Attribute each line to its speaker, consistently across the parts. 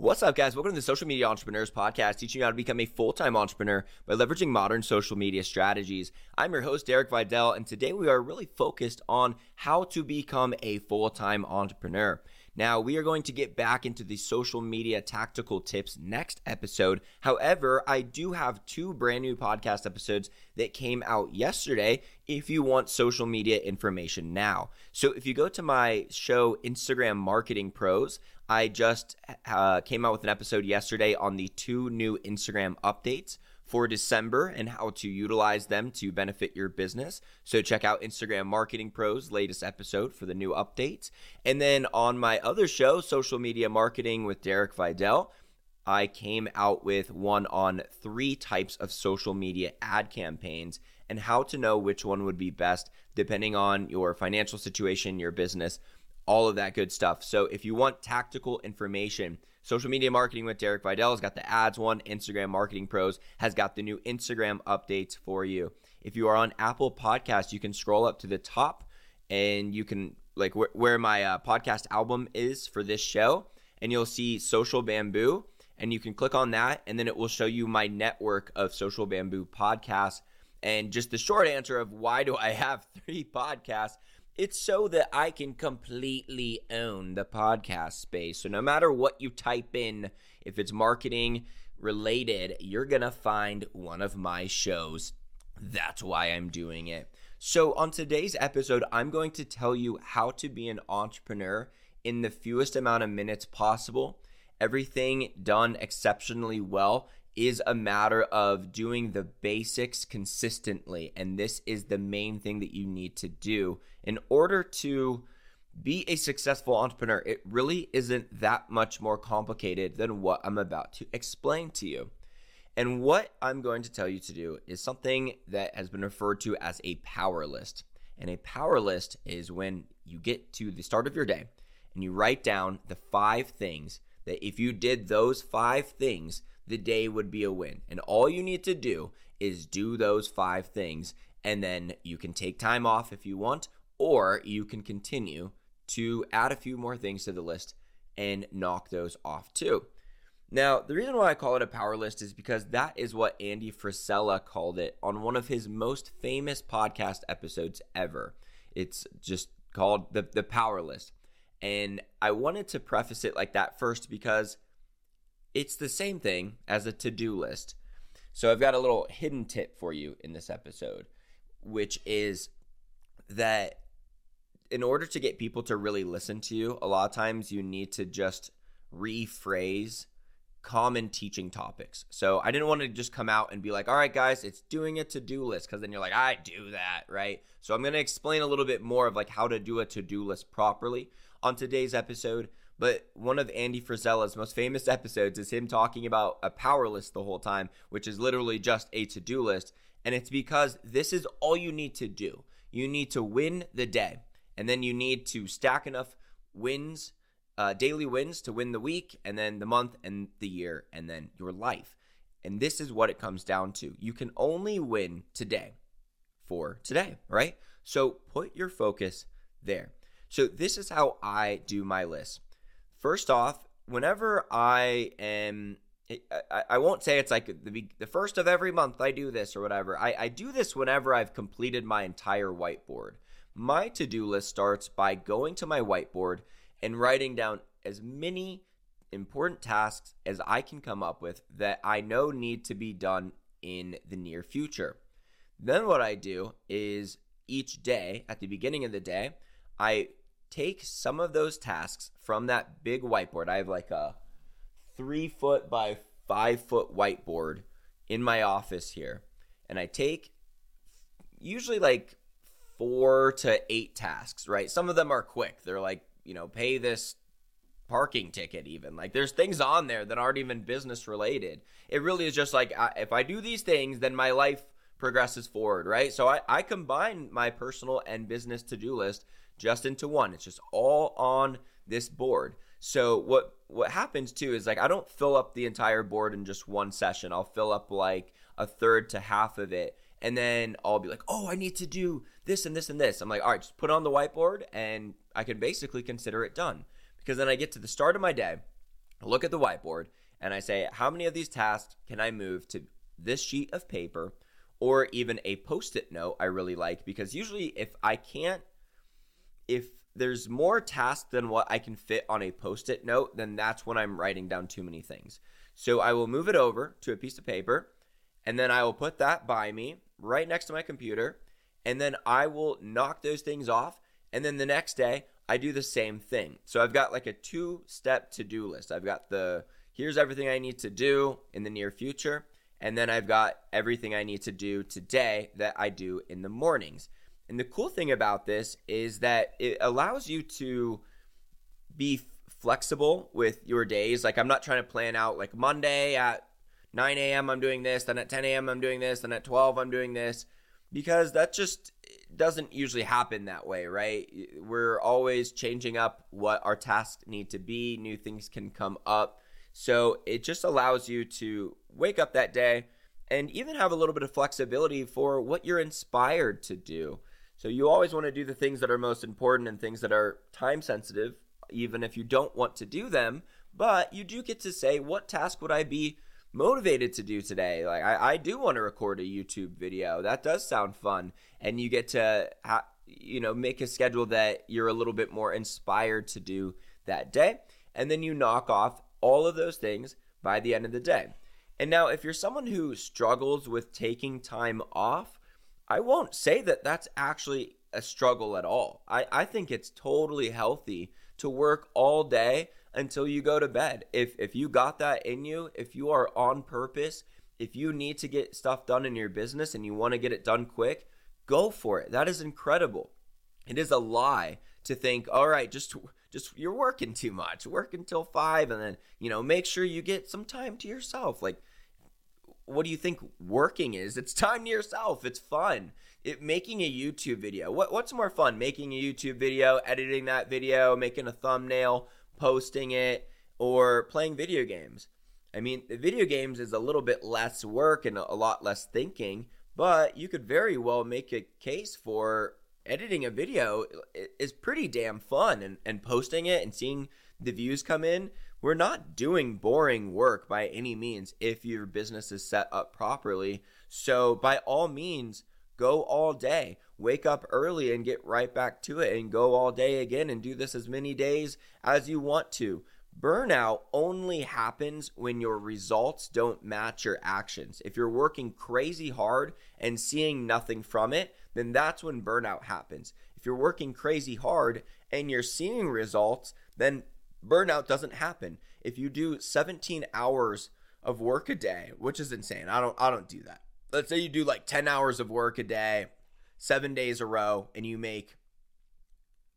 Speaker 1: What's up, guys? Welcome to the Social Media Entrepreneurs Podcast, teaching you how to become a full time entrepreneur by leveraging modern social media strategies. I'm your host, Derek Videll, and today we are really focused on how to become a full time entrepreneur. Now, we are going to get back into the social media tactical tips next episode. However, I do have two brand new podcast episodes that came out yesterday if you want social media information now. So, if you go to my show, Instagram Marketing Pros, I just uh, came out with an episode yesterday on the two new Instagram updates for December and how to utilize them to benefit your business. So check out Instagram Marketing Pros latest episode for the new updates. And then on my other show, Social Media Marketing with Derek Videll, I came out with one on three types of social media ad campaigns and how to know which one would be best depending on your financial situation, your business, all of that good stuff. So if you want tactical information, social media marketing with Derek Videll has got the ads one, Instagram Marketing Pros has got the new Instagram updates for you. If you are on Apple Podcast, you can scroll up to the top and you can like wh- where my uh, podcast album is for this show and you'll see Social Bamboo and you can click on that and then it will show you my network of Social Bamboo podcasts and just the short answer of why do I have 3 podcasts it's so that I can completely own the podcast space. So no matter what you type in, if it's marketing related, you're going to find one of my shows. That's why I'm doing it. So on today's episode, I'm going to tell you how to be an entrepreneur in the fewest amount of minutes possible. Everything done exceptionally well is a matter of doing the basics consistently. And this is the main thing that you need to do in order to be a successful entrepreneur. It really isn't that much more complicated than what I'm about to explain to you. And what I'm going to tell you to do is something that has been referred to as a power list. And a power list is when you get to the start of your day and you write down the five things that if you did those five things, the day would be a win. And all you need to do is do those five things, and then you can take time off if you want, or you can continue to add a few more things to the list and knock those off too. Now, the reason why I call it a power list is because that is what Andy Frisella called it on one of his most famous podcast episodes ever. It's just called the, the power list. And I wanted to preface it like that first because it's the same thing as a to do list. So I've got a little hidden tip for you in this episode, which is that in order to get people to really listen to you, a lot of times you need to just rephrase common teaching topics. So I didn't want to just come out and be like, all right, guys, it's doing a to do list. Cause then you're like, I do that, right? So I'm going to explain a little bit more of like how to do a to do list properly on today's episode. But one of Andy Frisella's most famous episodes is him talking about a power list the whole time, which is literally just a to do list. And it's because this is all you need to do. You need to win the day, and then you need to stack enough wins, uh, daily wins to win the week, and then the month, and the year, and then your life. And this is what it comes down to. You can only win today for today, right? So put your focus there. So this is how I do my list. First off, whenever I am, I, won't say it's like the, the first of every month I do this or whatever. I, I do this whenever I've completed my entire whiteboard. My to do list starts by going to my whiteboard and writing down as many important tasks as I can come up with that I know need to be done in the near future. Then what I do is each day, at the beginning of the day, I take some of those tasks from that big whiteboard. I have like a three foot by five foot whiteboard in my office here. And I take usually like four to eight tasks, right? Some of them are quick. They're like, you know, pay this parking ticket, even. Like there's things on there that aren't even business related. It really is just like, if I do these things, then my life progresses forward, right? So I, I combine my personal and business to do list just into one. It's just all on this board. So what what happens too is like I don't fill up the entire board in just one session. I'll fill up like a third to half of it and then I'll be like, "Oh, I need to do this and this and this." I'm like, "All right, just put on the whiteboard and I can basically consider it done." Because then I get to the start of my day look at the whiteboard and I say, how many of these tasks can I move to this sheet of paper or even a post it note I really like? Because usually, if I can't, if there's more tasks than what I can fit on a post it note, then that's when I'm writing down too many things. So I will move it over to a piece of paper and then I will put that by me right next to my computer and then I will knock those things off. And then the next day, I do the same thing. So I've got like a two step to do list. I've got the here's everything I need to do in the near future. And then I've got everything I need to do today that I do in the mornings. And the cool thing about this is that it allows you to be flexible with your days. Like, I'm not trying to plan out like Monday at 9 a.m. I'm doing this, then at 10 a.m. I'm doing this, then at 12 I'm doing this, because that just doesn't usually happen that way, right? We're always changing up what our tasks need to be, new things can come up. So it just allows you to wake up that day and even have a little bit of flexibility for what you're inspired to do. So you always want to do the things that are most important and things that are time sensitive, even if you don't want to do them. But you do get to say, what task would I be motivated to do today? Like, I, I do want to record a YouTube video. That does sound fun. And you get to, ha- you know, make a schedule that you're a little bit more inspired to do that day. And then you knock off all of those things by the end of the day. And now, if you're someone who struggles with taking time off, I won't say that that's actually a struggle at all. I, I think it's totally healthy to work all day until you go to bed. If if you got that in you, if you are on purpose, if you need to get stuff done in your business and you want to get it done quick, go for it. That is incredible. It is a lie to think, all right, just just you're working too much. Work until 5 and then, you know, make sure you get some time to yourself. Like what do you think working is? It's time to yourself. It's fun. It making a YouTube video. What what's more fun? Making a YouTube video, editing that video, making a thumbnail, posting it, or playing video games. I mean, video games is a little bit less work and a lot less thinking, but you could very well make a case for editing a video is pretty damn fun and, and posting it and seeing the views come in we're not doing boring work by any means if your business is set up properly. So, by all means, go all day. Wake up early and get right back to it and go all day again and do this as many days as you want to. Burnout only happens when your results don't match your actions. If you're working crazy hard and seeing nothing from it, then that's when burnout happens. If you're working crazy hard and you're seeing results, then burnout doesn't happen. If you do 17 hours of work a day, which is insane. I don't I don't do that. Let's say you do like 10 hours of work a day, 7 days a row and you make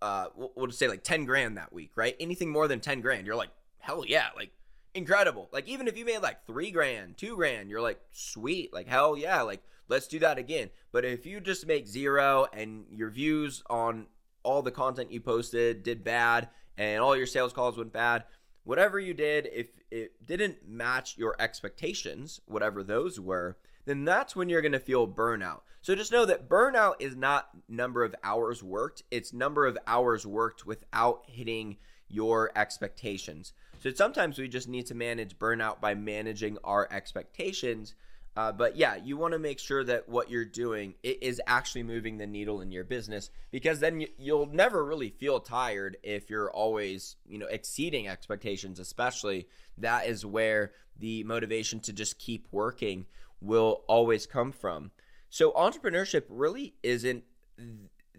Speaker 1: uh we'll just say like 10 grand that week, right? Anything more than 10 grand, you're like, "Hell yeah." Like incredible. Like even if you made like 3 grand, 2 grand, you're like, "Sweet." Like hell yeah. Like let's do that again. But if you just make 0 and your views on all the content you posted did bad and all your sales calls went bad, whatever you did, if it didn't match your expectations, whatever those were, then that's when you're going to feel burnout. So just know that burnout is not number of hours worked, it's number of hours worked without hitting your expectations. So sometimes we just need to manage burnout by managing our expectations uh, but yeah, you want to make sure that what you're doing is actually moving the needle in your business because then you, you'll never really feel tired if you're always, you know, exceeding expectations. Especially that is where the motivation to just keep working will always come from. So entrepreneurship really isn't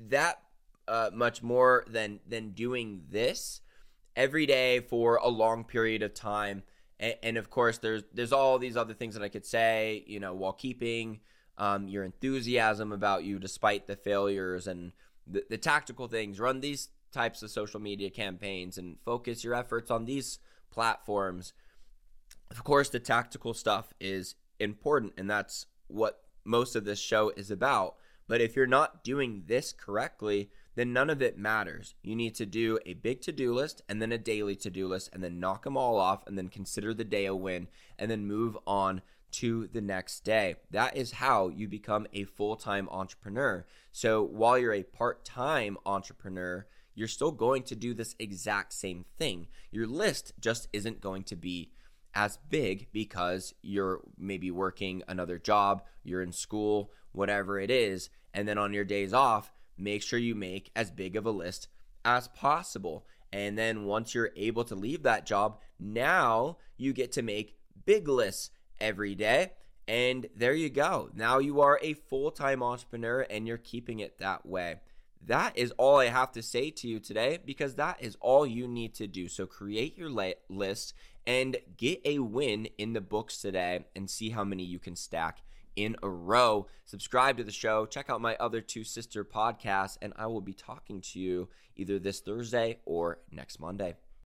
Speaker 1: that uh, much more than than doing this every day for a long period of time and, and, of course, there's there's all these other things that I could say, you know, while keeping um, your enthusiasm about you despite the failures and the, the tactical things. Run these types of social media campaigns and focus your efforts on these platforms. Of course, the tactical stuff is important, and that's what most of this show is about. But if you're not doing this correctly, then none of it matters. You need to do a big to do list and then a daily to do list and then knock them all off and then consider the day a win and then move on to the next day. That is how you become a full time entrepreneur. So while you're a part time entrepreneur, you're still going to do this exact same thing. Your list just isn't going to be as big because you're maybe working another job, you're in school, whatever it is. And then on your days off, make sure you make as big of a list as possible. And then once you're able to leave that job, now you get to make big lists every day. And there you go. Now you are a full time entrepreneur and you're keeping it that way. That is all I have to say to you today because that is all you need to do. So create your list and get a win in the books today and see how many you can stack in a row. Subscribe to the show, check out my other two sister podcasts, and I will be talking to you either this Thursday or next Monday.